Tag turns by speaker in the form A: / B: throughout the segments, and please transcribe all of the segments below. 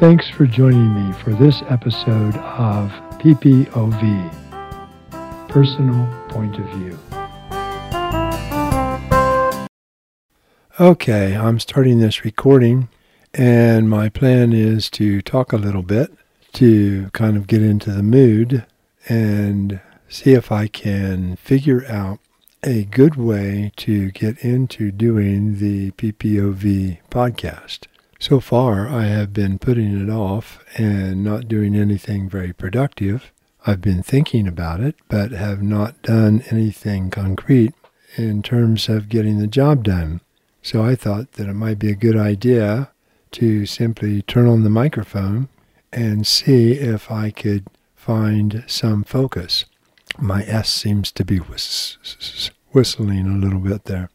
A: Thanks for joining me for this episode of PPOV, Personal Point of View. Okay, I'm starting this recording, and my plan is to talk a little bit to kind of get into the mood and see if I can figure out a good way to get into doing the PPOV podcast. So far, I have been putting it off and not doing anything very productive. I've been thinking about it, but have not done anything concrete in terms of getting the job done. So I thought that it might be a good idea to simply turn on the microphone and see if I could find some focus. My S seems to be whis- whistling a little bit there.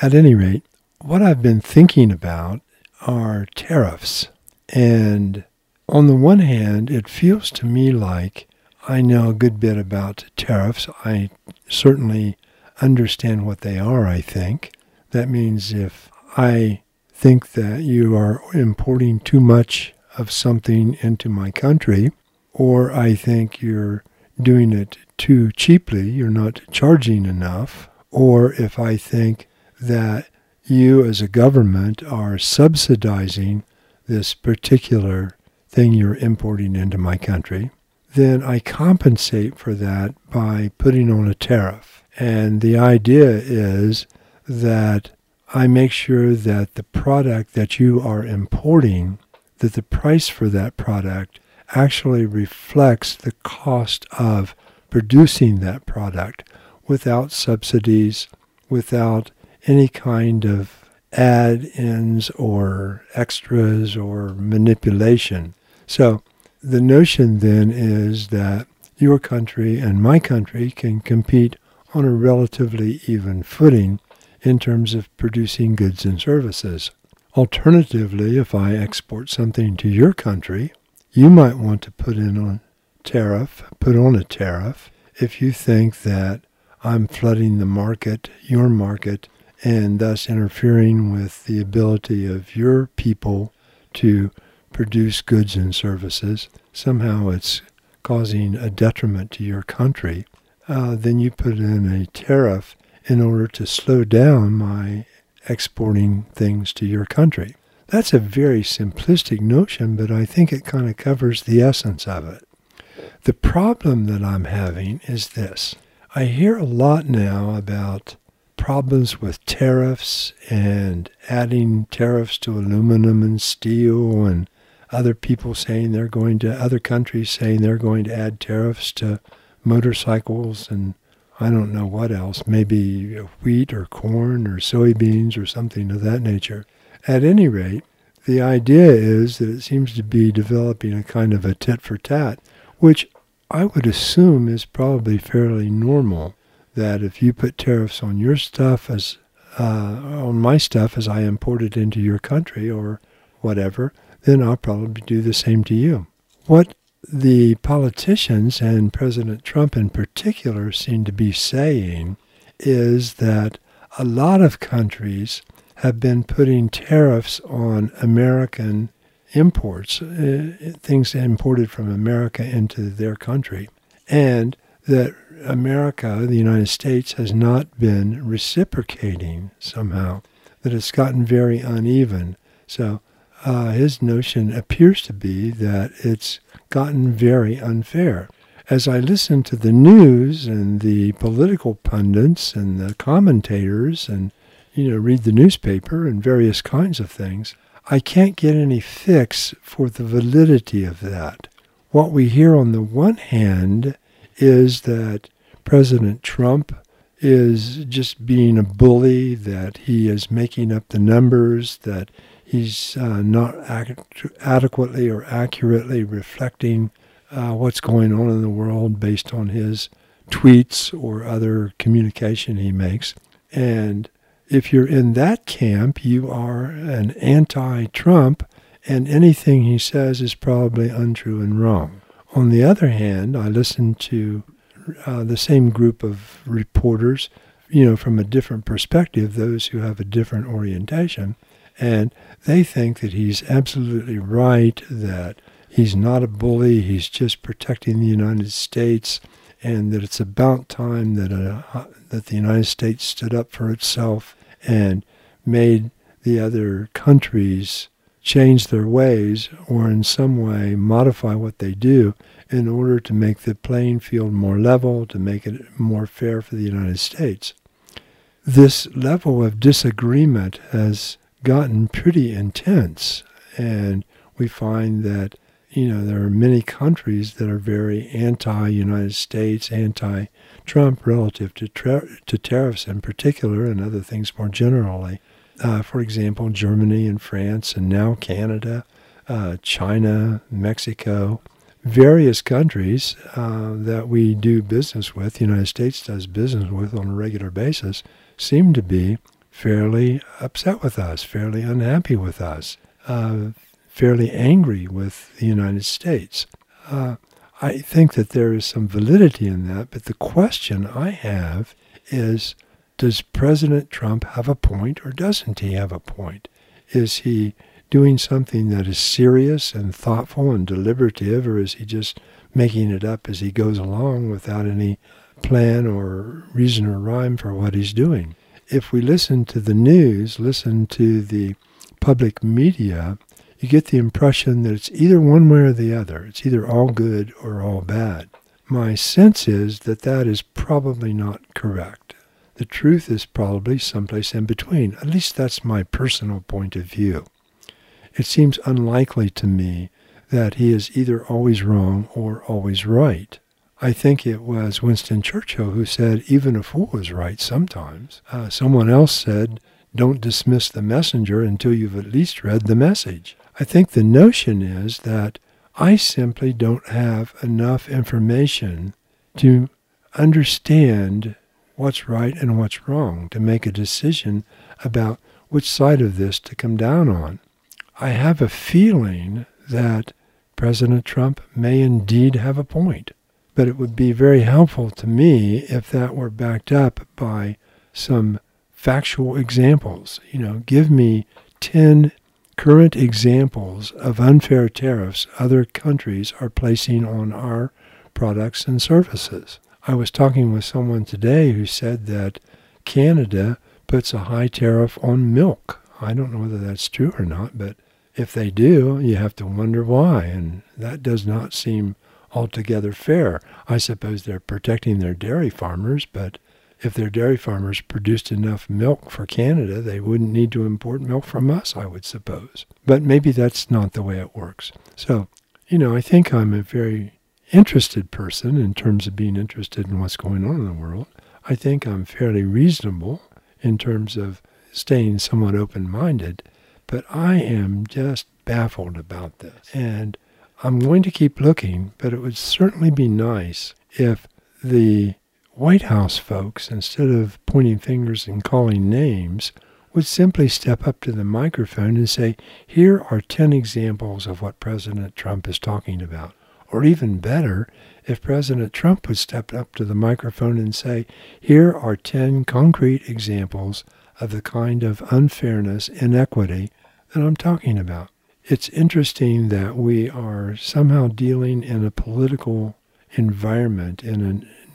A: At any rate, what I've been thinking about are tariffs. And on the one hand, it feels to me like I know a good bit about tariffs. I certainly understand what they are, I think. That means if I think that you are importing too much of something into my country, or I think you're doing it too cheaply, you're not charging enough, or if I think that you as a government are subsidizing this particular thing you're importing into my country, then I compensate for that by putting on a tariff. And the idea is that I make sure that the product that you are importing, that the price for that product actually reflects the cost of producing that product without subsidies, without any kind of add-ins or extras or manipulation. So the notion then is that your country and my country can compete on a relatively even footing in terms of producing goods and services. Alternatively, if I export something to your country, you might want to put in a tariff, put on a tariff if you think that I'm flooding the market, your market, and thus interfering with the ability of your people to produce goods and services. Somehow it's causing a detriment to your country. Uh, then you put in a tariff in order to slow down my exporting things to your country. That's a very simplistic notion, but I think it kind of covers the essence of it. The problem that I'm having is this. I hear a lot now about problems with tariffs and adding tariffs to aluminum and steel and other people saying they're going to other countries saying they're going to add tariffs to motorcycles and I don't know what else, maybe wheat or corn or soybeans or something of that nature. At any rate, the idea is that it seems to be developing a kind of a tit for tat, which I would assume is probably fairly normal that if you put tariffs on your stuff as uh, on my stuff as I import it into your country or whatever, then I'll probably do the same to you. What the politicians and President Trump in particular seem to be saying is that a lot of countries have been putting tariffs on American imports, uh, things imported from America into their country, and that America, the United States, has not been reciprocating somehow, that it's gotten very uneven. So uh, his notion appears to be that it's gotten very unfair. As I listen to the news and the political pundits and the commentators and, you know, read the newspaper and various kinds of things, I can't get any fix for the validity of that. What we hear on the one hand is that President Trump is just being a bully, that he is making up the numbers, that he's uh, not adequately or accurately reflecting uh, what's going on in the world based on his tweets or other communication he makes. And if you're in that camp, you are an anti Trump, and anything he says is probably untrue and wrong. On the other hand, I listen to uh, the same group of reporters, you know, from a different perspective, those who have a different orientation. And they think that he's absolutely right, that he's not a bully, he's just protecting the United States, and that it's about time that, a, that the United States stood up for itself and made the other countries change their ways or in some way modify what they do in order to make the playing field more level, to make it more fair for the United States. This level of disagreement has gotten pretty intense, and we find that you know there are many countries that are very anti-United States, anti-Trump relative to tra- to tariffs in particular, and other things more generally. Uh, for example, Germany and France, and now Canada, uh, China, Mexico, various countries uh, that we do business with, the United States does business with on a regular basis, seem to be fairly upset with us, fairly unhappy with us, uh, fairly angry with the United States. Uh, I think that there is some validity in that, but the question I have is does President Trump have a point or doesn't he have a point? Is he doing something that is serious and thoughtful and deliberative, or is he just making it up as he goes along without any plan or reason or rhyme for what he's doing? If we listen to the news, listen to the public media, you get the impression that it's either one way or the other. It's either all good or all bad. My sense is that that is probably not correct. The truth is probably someplace in between. At least that's my personal point of view. It seems unlikely to me that he is either always wrong or always right. I think it was Winston Churchill who said, even a fool is right sometimes. Uh, someone else said, don't dismiss the messenger until you've at least read the message. I think the notion is that I simply don't have enough information to understand what's right and what's wrong, to make a decision about which side of this to come down on. I have a feeling that President Trump may indeed have a point, but it would be very helpful to me if that were backed up by some factual examples. You know, give me 10 current examples of unfair tariffs other countries are placing on our products and services. I was talking with someone today who said that Canada puts a high tariff on milk. I don't know whether that's true or not, but if they do, you have to wonder why, and that does not seem altogether fair. I suppose they're protecting their dairy farmers, but if their dairy farmers produced enough milk for Canada, they wouldn't need to import milk from us, I would suppose. But maybe that's not the way it works. So, you know, I think I'm a very interested person in terms of being interested in what's going on in the world. I think I'm fairly reasonable in terms of staying somewhat open minded. But I am just baffled about this. And I'm going to keep looking, but it would certainly be nice if the White House folks, instead of pointing fingers and calling names, would simply step up to the microphone and say, Here are 10 examples of what President Trump is talking about. Or even better, if President Trump would step up to the microphone and say, Here are 10 concrete examples of the kind of unfairness, inequity that I'm talking about. It's interesting that we are somehow dealing in a political environment, in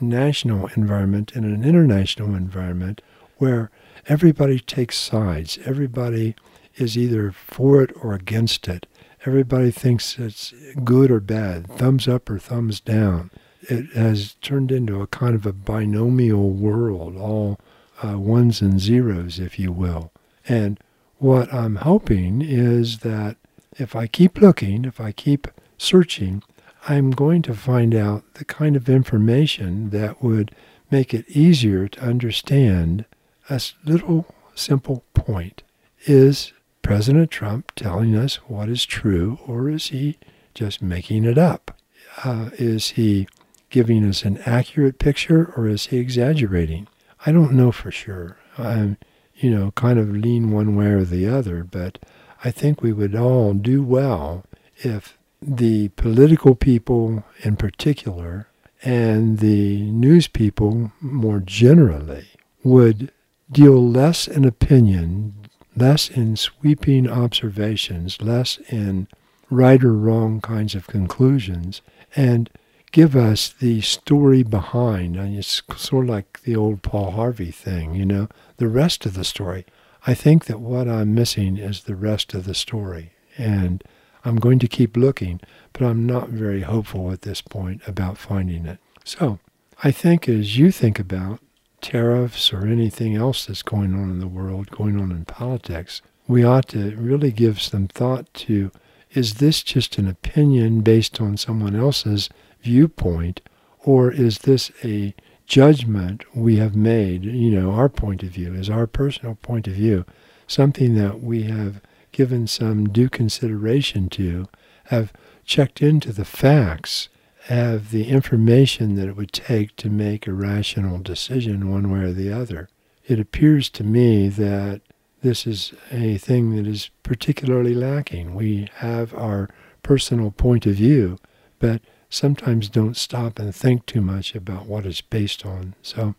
A: a national environment, in an international environment where everybody takes sides. Everybody is either for it or against it. Everybody thinks it's good or bad, thumbs up or thumbs down. It has turned into a kind of a binomial world, all uh, ones and zeros, if you will. And what I'm hoping is that if I keep looking, if I keep searching, I'm going to find out the kind of information that would make it easier to understand a little simple point. Is President Trump telling us what is true, or is he just making it up? Uh, is he giving us an accurate picture, or is he exaggerating? I don't know for sure. I'm you know, kind of lean one way or the other, but I think we would all do well if the political people in particular and the news people more generally would deal less in opinion, less in sweeping observations, less in right or wrong kinds of conclusions, and give us the story behind. And it's sort of like the old Paul Harvey thing, you know, the rest of the story. I think that what I'm missing is the rest of the story. And I'm going to keep looking, but I'm not very hopeful at this point about finding it. So I think as you think about tariffs or anything else that's going on in the world, going on in politics, we ought to really give some thought to is this just an opinion based on someone else's viewpoint, or is this a judgment we have made, you know, our point of view, is our personal point of view, something that we have given some due consideration to, have checked into the facts, have the information that it would take to make a rational decision one way or the other. It appears to me that this is a thing that is particularly lacking. We have our personal point of view, but sometimes don't stop and think too much about what it's based on. So,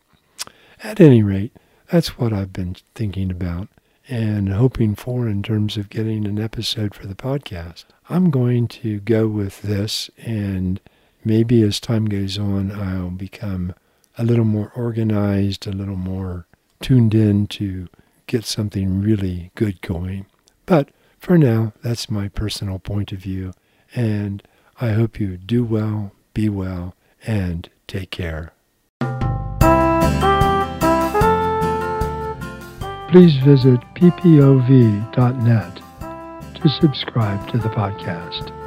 A: at any rate, that's what I've been thinking about and hoping for in terms of getting an episode for the podcast. I'm going to go with this, and maybe as time goes on, I'll become a little more organized, a little more tuned in to get something really good going. But for now, that's my personal point of view, and I hope you do well, be well, and take care. Please visit ppov.net to subscribe to the podcast.